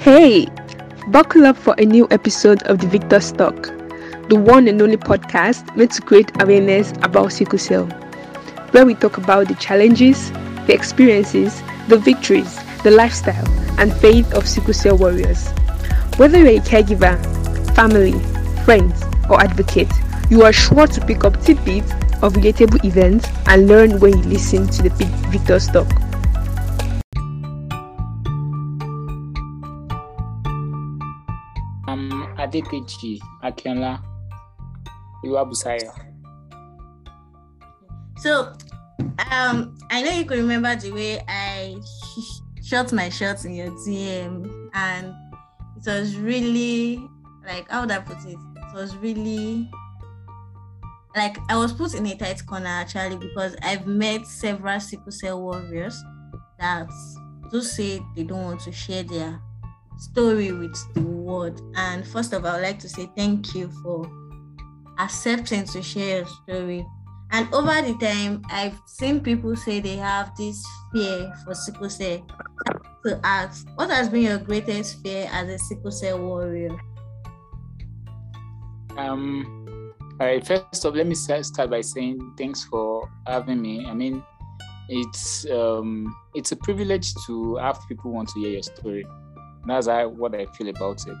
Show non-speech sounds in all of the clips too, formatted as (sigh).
Hey, buckle up for a new episode of the Victor's Talk, the one and only podcast meant to create awareness about sickle cell, where we talk about the challenges, the experiences, the victories, the lifestyle, and faith of sickle cell warriors. Whether you're a caregiver, family, friends, or advocate, you are sure to pick up tidbits of relatable events and learn when you listen to the Victor's Talk. Adedeji Akinola Iwabusaya. So, um, I know you can remember the way I shot my shots in your DM, and it was really like how would I put it? It was really like I was put in a tight corner actually because I've met several sickle cell warriors that do say they don't want to share their story with the world. And first of all, I'd like to say thank you for accepting to share your story. And over the time, I've seen people say they have this fear for sickle cell. To ask, what has been your greatest fear as a sickle cell warrior? Um, all right. First off, let me start by saying thanks for having me. I mean, it's um, it's a privilege to have people want to hear your story. That's how, what I feel about it.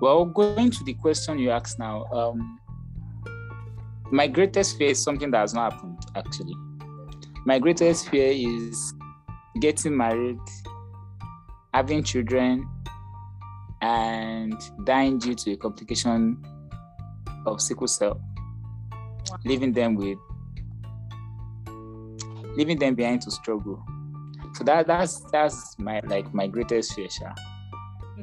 Well, going to the question you asked now, um, my greatest fear is something that has not happened actually. My greatest fear is getting married, having children, and dying due to a complication of sickle cell, leaving them with leaving them behind to struggle. So that that's that's my like my greatest fear, Sha.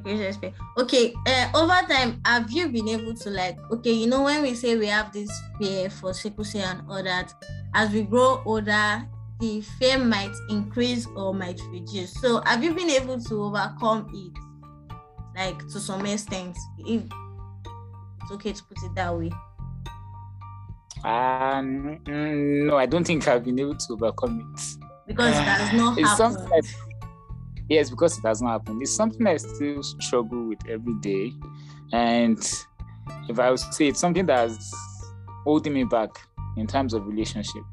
Greatest fear. Okay, uh, over time, have you been able to like okay, you know when we say we have this fear for sickle cell and all that, as we grow older, the fear might increase or might reduce. So have you been able to overcome it? Like to some extent, if it's okay to put it that way. Um, no, I don't think I've been able to overcome it. Because it has not it's happened. Something that, yes, because it has not happened. It's something I still struggle with every day. And if I would say it's something that's holding me back in terms of relationship.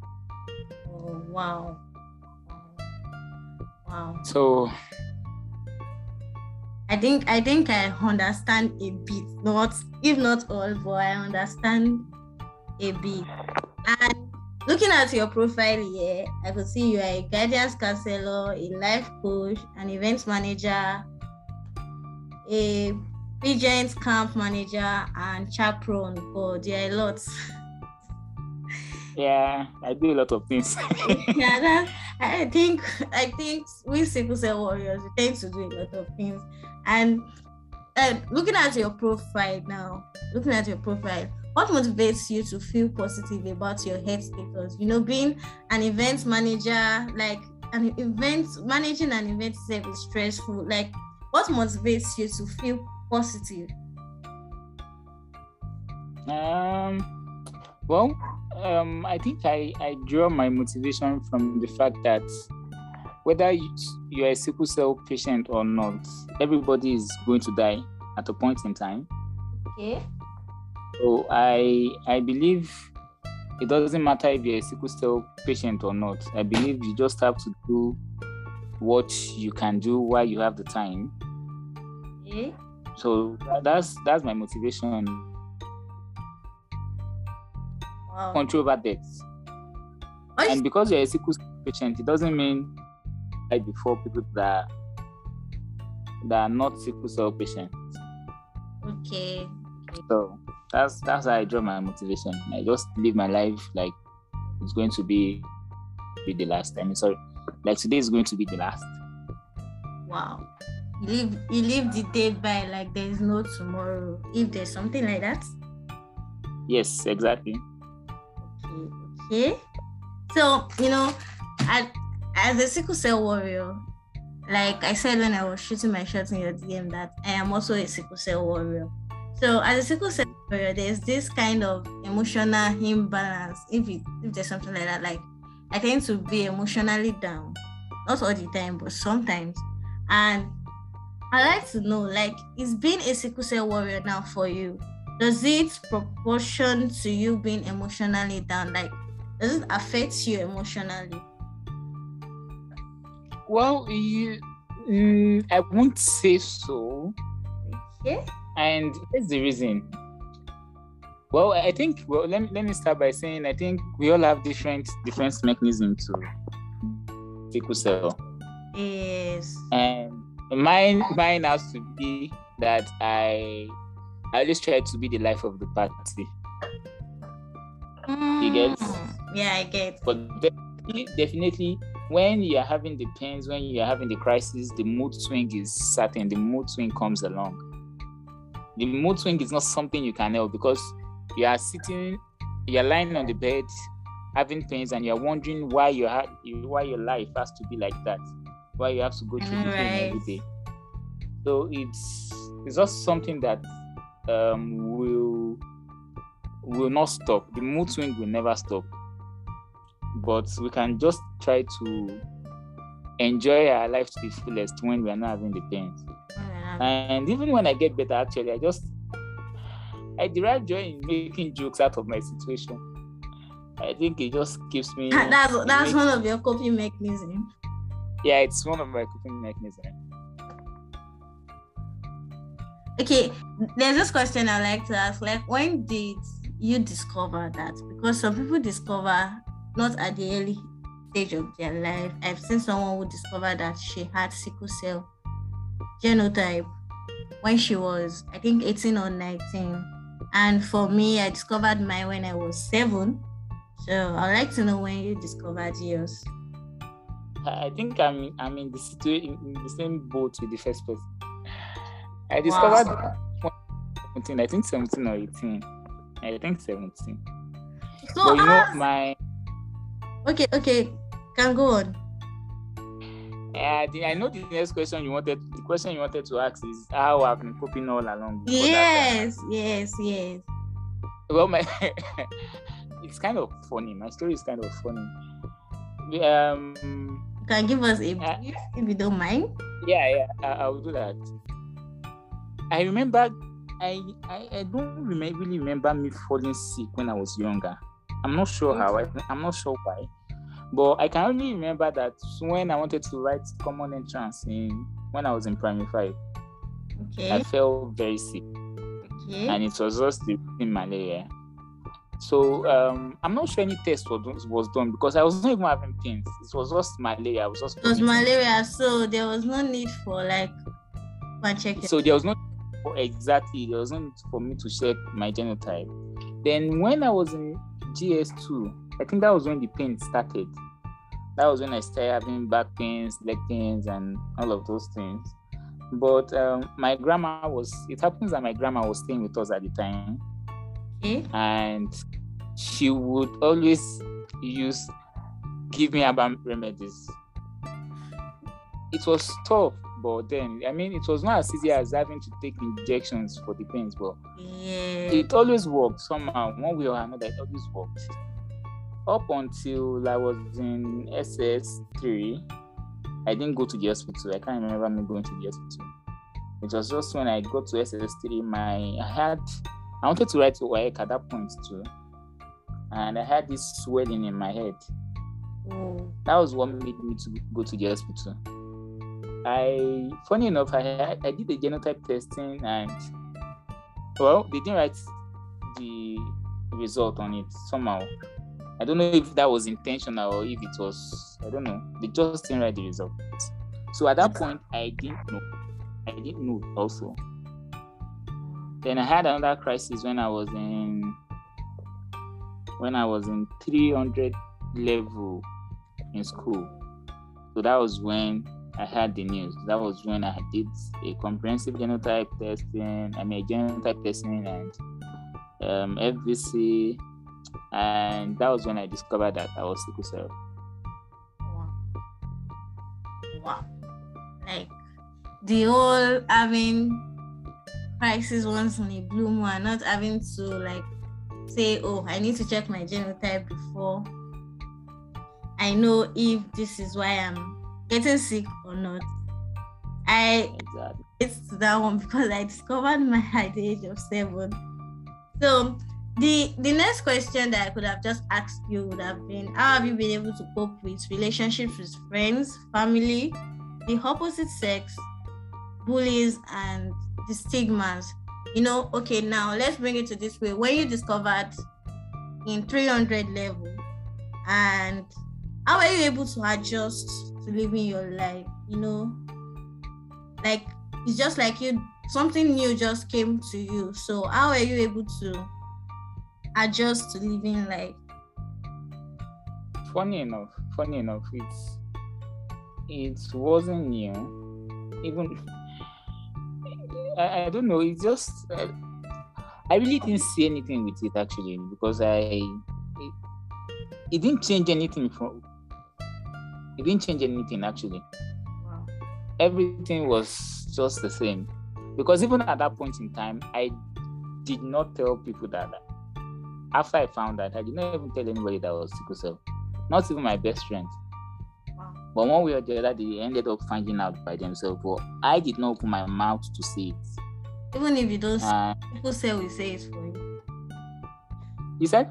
Oh, wow. Wow. So I think I think I understand a bit, not if not all, but I understand a bit. And looking at your profile here, I could see you are a guidance counselor, a life coach, an event manager, a pageant camp manager, and chaperone. God, there are lots. Yeah, I do a lot of things. (laughs) (laughs) yeah, that I think I think we sickle cell warriors we tend to do a lot of things. And uh, looking at your profile now, looking at your profile, what motivates you to feel positive about your health status? You know, being an event manager, like an event managing an event is stressful. Like, what motivates you to feel positive? Um, well, um, I think I, I draw my motivation from the fact that whether you're a sickle cell patient or not, everybody is going to die at a point in time. Okay. So I I believe it doesn't matter if you're a sickle cell patient or not. I believe you just have to do what you can do while you have the time. Okay. So that's that's my motivation. Wow. Control over death. And because you're a sickle cell patient, it doesn't mean like before people that that are not sickle cell patients. Okay. So that's that's how I draw my motivation. I just live my life like it's going to be be the last. I mean, sorry, like today is going to be the last. Wow. You live you live the day by like there is no tomorrow. If there's something like that. Yes, exactly. Okay. Okay. So you know, I as a sickle cell warrior, like I said when I was shooting my shots in your DM, that I am also a sickle cell warrior. So as a sickle cell warrior, there's this kind of emotional imbalance. If it, if there's something like that, like I tend to be emotionally down, not all the time, but sometimes. And I'd like to know, like, is being a sickle cell warrior now for you? Does it proportion to you being emotionally down? Like, does it affect you emotionally? Well, you, mm, I won't say so. Okay. And here's the reason. Well, I think well let me let me start by saying I think we all have different defense mechanisms to sickle cell. Yes. And mine mine has to be that I I always try to be the life of the party. You get? Mm, Yeah, I get. But definitely, definitely when you are having the pains, when you are having the crisis, the mood swing is certain. The mood swing comes along. The mood swing is not something you can help because you are sitting, you are lying on the bed, having pains, and you are wondering why you had why your life has to be like that, why you have to go through the pain every Right. day. So it's it's just something that um, will will not stop. The mood swing will never stop. But we can just try to enjoy our life to the fullest when we are not having the pains. And even when I get better, actually, I just I derive joy in making jokes out of my situation. I think it just keeps me. Ah, that's it that's one of your coping mechanisms. Yeah, it's one of my coping mechanisms. Okay, there's this question I like to ask. Like, when did you discover that? Because some people discover not at the early stage of their life. I've seen someone who discovered that she had sickle cell genotype when she was, I think, 18 or 19. And for me, I discovered mine when I was seven. So I'd like to know when you discovered yours. I think I'm I'm in the situation in the same boat with the first person. I discovered Wow. 17, I think 17 or 18. I think 17. So, but you know, my okay, okay, can go on. Uh, the, I know the next question you wanted the question you wanted to ask is how I've been coping all along. before that time. Yes, yes, yes. Well, my (laughs) it's kind of funny. My story is kind of funny. Um, You can give us a Uh, if you don't mind. yeah, yeah, I, I will do that. I remember, I, I, I don't remember, really remember me falling sick when I was younger. I'm not sure how. I, I'm not sure why, but I can only remember that when I wanted to write common entrance in when I was in primary five, Okay, I felt very sick, okay. and it was just the in malaria. So um, I'm not sure any test was done, was done because I was not even having pains. It was just malaria. I was just It was malaria, so there was no need for like and. So there was no exactly there was no need for me to check my genotype. Then when I was in GS2, I think that was when the pain started. That was when I started having back pains, leg pains, and all of those things. But um, my grandma was. It happens that my grandma was staying with us at the time, and she would always use give me herbal remedies. It was tough, but then I mean it was not as easy as having to take injections for the pains, but yeah. it always worked somehow, one way or another, it always worked. Up until I was in SS3, I didn't go to the hospital. I can't remember me going to the hospital. It was just when I got to SS3, my I had I wanted to write to WAEC at that point too. And I had this swelling in my head. Oh, That was what made me to go to the hospital. I, funny enough, I I did the genotype testing and well, they didn't write the result on it somehow. I don't know if that was intentional or if it was I don't know. They just didn't write the result. So at that point, I didn't know. I didn't know also. Then I had another crisis when I was in when I was in 300 level in school. So that was when I had the news. That was when I did a comprehensive genotype testing, I mean genotype testing and um, FBC, and that was when I discovered that I was sickle cell. wow. Wow. Like the whole having crisis once in a blue moon not having to like say, oh, I need to check my genotype before I know if this is why I'm getting sick or not. I Exactly. it's that one because I discovered my (laughs) at the age of seven. So the the next question that I could have just asked you would have been how have you been able to cope with relationships with friends, family, the opposite sex, bullies, and the stigmas. You know, okay, now let's bring it to this way. When you discovered in 300 level, and how are you able to adjust to living your life? You know, like it's just like you something new just came to you. So how are you able to adjust to living life? Funny enough, funny enough, it's it wasn't new. Even (laughs) I, I don't know. It just uh, I really didn't see anything with it actually because I it, it didn't change anything from it didn't change anything actually. Wow. everything was just the same because even at that point in time i did not tell people that after i found that i did not even tell anybody that I was sickle cell not even my best friend Wow. but one way or the other they ended up finding out by themselves but i did not open my mouth to say it Even if you don't uh, people say we say it for you. you said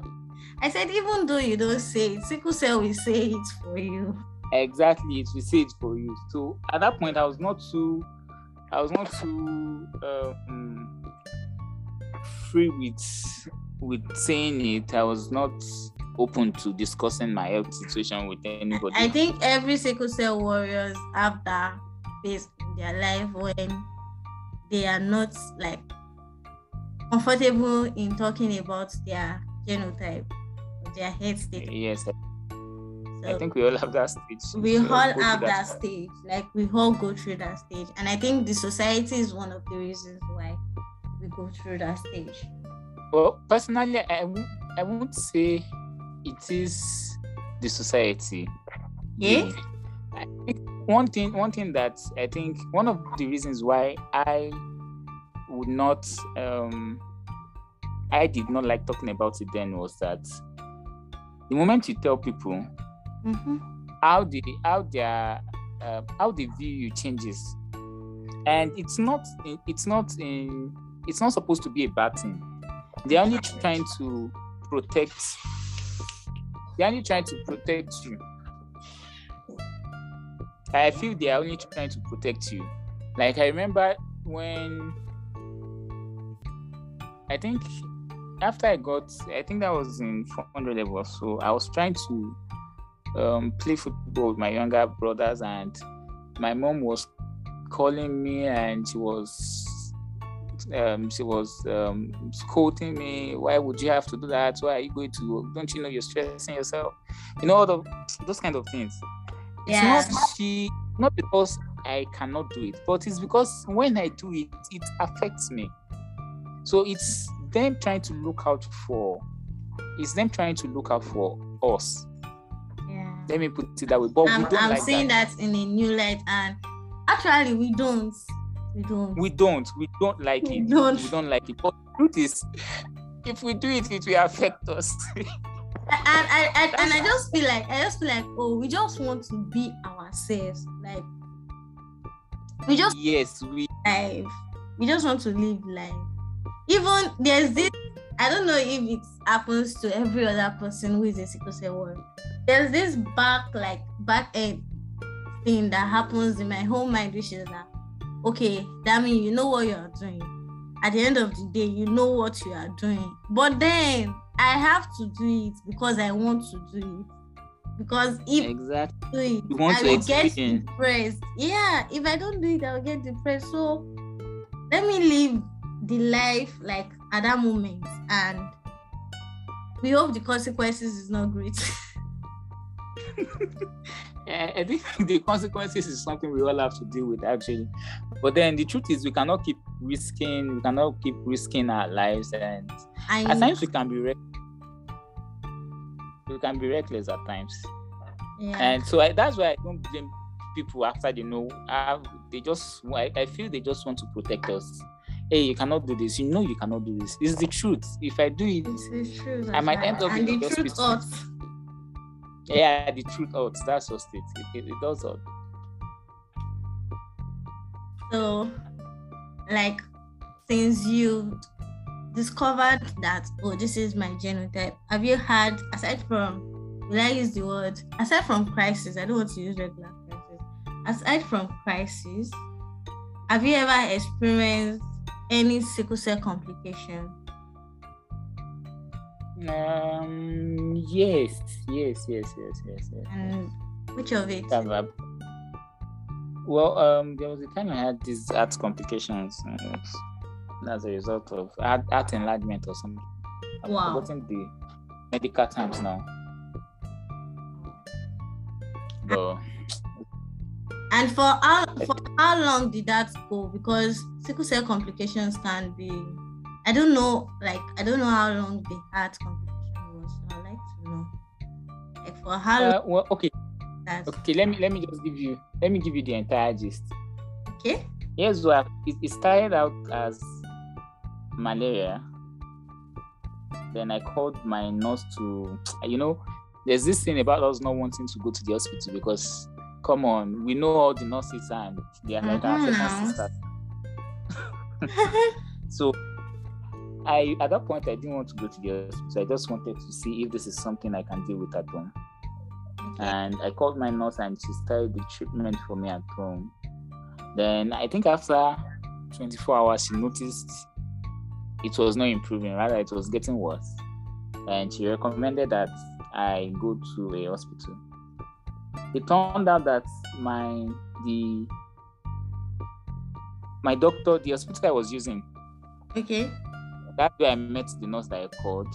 I said even though you don't say it, sickle cell will say it for you. exactly it will say it for you so at that point i was not too i was not too um, free with with saying it i was not open to discussing my health situation with anybody I think every sickle cell warriors have that phase in their life when they are not like comfortable in talking about their genotype or their head state. yes i think we all have that stage we So all have that stage. Like we all go through that stage. And I think the society is one of the reasons why we go through that stage. Well, personally, I won't, I won't say it is the society. Yeah? I think one thing, one thing that I think one of the reasons why I would not, um, I did not like talking about it then was that the moment you tell people Mm-hmm. how the how their uh, how they view you changes and it's not it's not in it's not supposed to be a bad thing they're only trying to protect they're only trying to protect you. I feel they are only trying to protect you. Like i remember when i think after i got i think that was in 400 level so i was trying to um, play football with my younger brothers, and my mom was calling me, and she was um, she was um, scolding me. Why would you have to do that? Why are you going to? Don't you know you're stressing yourself? You know all of those kind of things. Yeah. It's not she, not because I cannot do it, but it's because when I do it, it affects me. So it's them trying to look out for, it's them trying to look out for us. Yeah. Let me put it that way. But I'm, we don't I'm like seeing that. that. in a new light and actually we don't. We don't. We don't. We don't like We it. don't. We don't like it. But the truth is, if we do it, it will affect us. and I, I and I just feel like I just feel like oh we just want to be ourselves like we just yes, we. live we just want to live life even there's this I don't know if it happens to every other person who is a sickle cell warrior there's this back like back end thing that happens in my whole mind which is that okay that means you know what you are doing. At the end of the day you know what you are doing. But then i have to do it because i want to do it. Because if Exactly. Do it You want i to will get depressed. Yeah if i don't do it i'll get depressed. So let me live the life like at that moment. And we hope the consequences is not great (laughs) (laughs) I I think (laughs) the consequences is something we all have to deal with actually. But then the truth is, we cannot keep risking. We cannot keep risking our lives, and and at times we can be reck- we can be reckless at times. yeah. and so I, that's why I don't blame people after they know. Uh, they just, I, I feel they just want to protect us. Hey, you cannot do this. You know you cannot do this. It's the truth. If I do it, This is true. I might end up and in the the truth hospital. Yeah, the truth out. That's just it. It, it, it does hurt. So, like, since you discovered that, oh, this is my genotype, have you had, aside from, will I use the word, aside from crisis, I don't want to use regular crisis, aside from crisis, have you ever experienced any sickle cell complication? Um. Yes. Yes. Yes. Yes. Yes. Yes. And which of it? Well, um, there was a time I had these heart complications uh, as a result of heart, enlargement or something. I've Wow. forgotten the medical terms now. But And for how for how long did that go? Because sickle cell complications can be I don't know, like I don't know how long the heart complication for how uh, well, okay, that okay. Let me let me just give you let me give you the entire gist. okay? yes well it, it started out as malaria. Then I called my nurse to, (tsk) you know, there's this thing about us not wanting to go to the hospital because, come on, we know all the nurses and they are like our Mhm, sisters. (laughs) So, I at that point I didn't want to go to the hospital. I just wanted to see if this is something I can deal with at home. And I called my nurse and she started the treatment for me at home. Then I think after 24 hours, she noticed it was not improving, rather, it was getting worse. And she recommended that I go to a hospital. It turned out that my the my doctor, the hospital I was using, Okay. that's where I met the nurse that I called.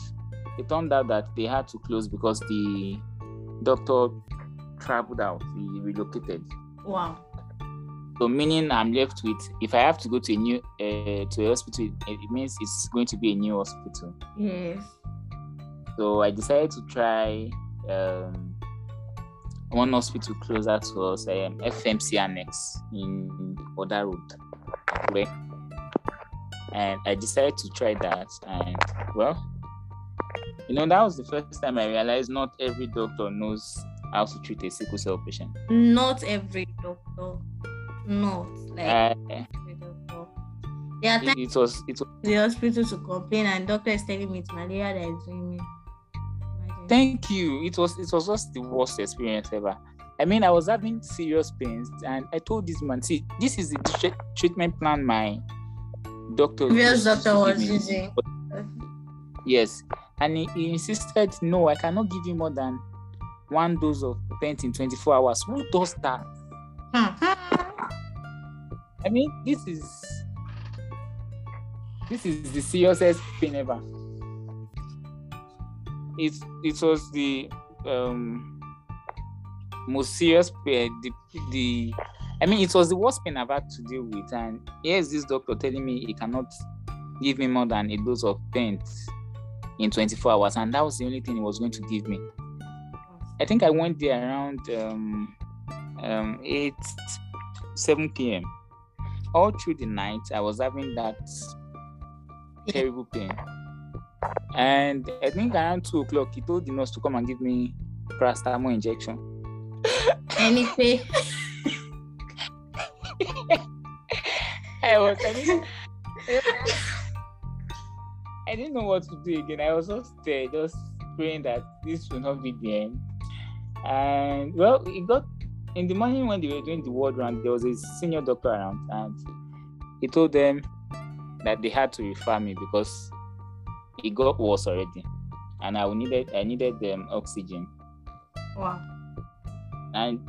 It turned out that they had to close because the doctor traveled out, he relocated. Wow. So meaning I'm left with if I have to go to a new uh, to a hospital, it, means it's going to be a new hospital. Yes. So I decided to try um, one hospital closer to us, um, FMC Annex in Oda Road, Okay. and I decided to try that. And well, you know that was the first time I realized not every doctor knows how to treat a sickle cell patient. Not every doctor. Not like Uh, every doctor. There are it, times it was it was the hospital to complain and doctor is telling me it's malaria that is doing me. Imagine. Thank you. It was it was just the worst experience ever. I mean, I was having serious pains, and I told this man, "See, this is the tre- treatment plan my doctor Previous doctor was using. Yes, and he, he insisted, "No, I cannot give you more than one dose of paint in 24 hours." Who does that? I mean, this is this is the seriousest pain ever. It it was the um most serious pain. The the I mean, it was the worst pain I've had to deal with, and here's this doctor telling me he cannot give me more than a dose of paint in 24 hours, and that was the only thing he was going to give me. I think I went there around um, um, 8, 7 p.m. All through the night, I was having that terrible pain. And I think around 2 o'clock, he told the nurse to come and give me paracetamol injection. Any pay. (laughs) (laughs) I was, I didn't, I didn't know what to do again. I was just there, just praying that this will not be the end. And well, it got in the morning when they were doing the ward round, there was a senior doctor around, and he told them that they had to refer me because it got worse already, and I needed I needed them oxygen. Wow. And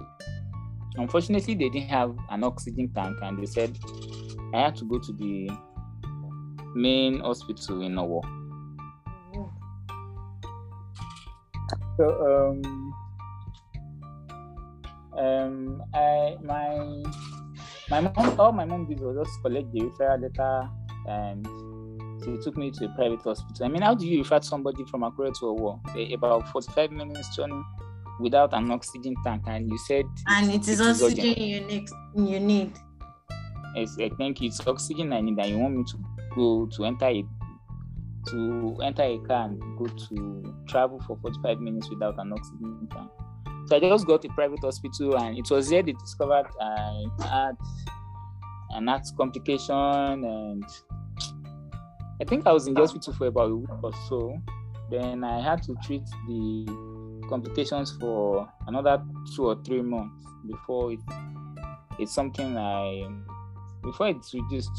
unfortunately, they didn't have an oxygen tank, and they said I had to go to the main hospital in Owo. So um um I my my mom all my mom did was just collect the referral letter and she took me to a private hospital. I mean, how do you refer somebody from Akure to Owo? About 45 minutes journey without an oxygen tank, and you said And it is urgent. oxygen you need. You need. Yes, I think it's oxygen I need, and you want me to go to enter a to enter a car and go to travel for 45 minutes without an oxygen tank. So I just got a private hospital, and it was there they discovered I had an heart complication, and I think I was in the hospital for about a week or so. Then I had to treat the complications for another two or three months before it, it's something I before it's reduced.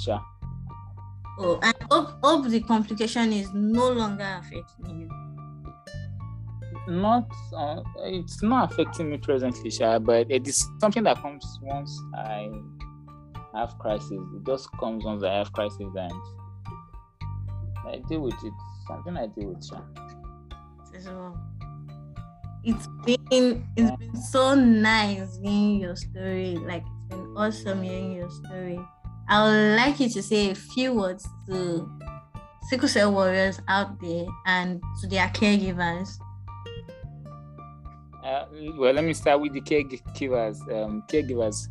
Oh, I hope, hope the complication is no longer affecting you. Not, uh, it's not affecting me presently, Sha, but it is something that comes once I have crisis. It just comes once I have crisis, and I deal with it. Something I deal with, Sha. So, it's been it's been so nice hearing your story. Like it's been awesome hearing your story. I would like you to say a few words to sickle cell warriors out there and to their caregivers. Uh, well, let me start with the caregivers. Um, caregivers,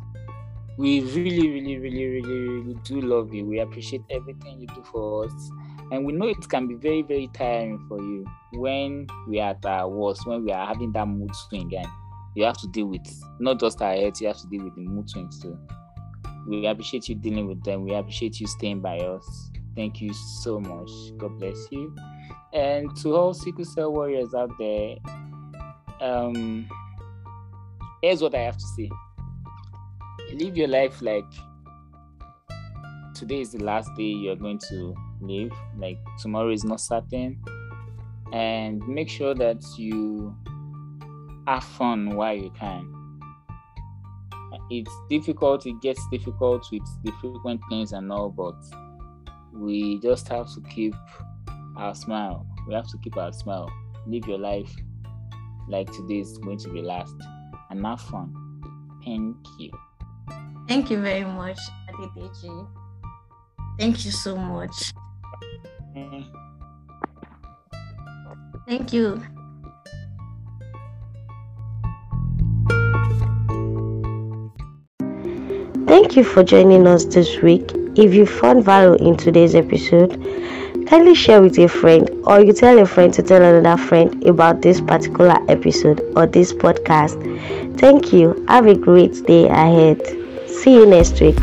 we really, really, really, really, really do love you. We appreciate everything you do for us, and we know it can be very, very tiring for you when we are at our worst, when we are having that mood swing, and you have to deal with not just our health, you have to deal with the mood swings too. We appreciate you dealing with them. We appreciate you staying by us. Thank you so much. God bless you. And to all sickle cell warriors out there, um, here's what I have to say. Live your life like today is the last day you're going to live. Like tomorrow is not certain. And make sure that you have fun while you can it's difficult, it gets difficult with the frequent pains and all, but we just have to keep our smile. We have to keep our smile. Live your life like today is going to be last and have fun. Thank you. Thank you very much, Adedeji. Thank you so much. Mm. Thank you. Thank you for joining us this week. If you found value in today's episode, kindly share with a friend or you tell a friend to tell another friend about this particular episode or this podcast. Thank you. Have a great day ahead. See you next week.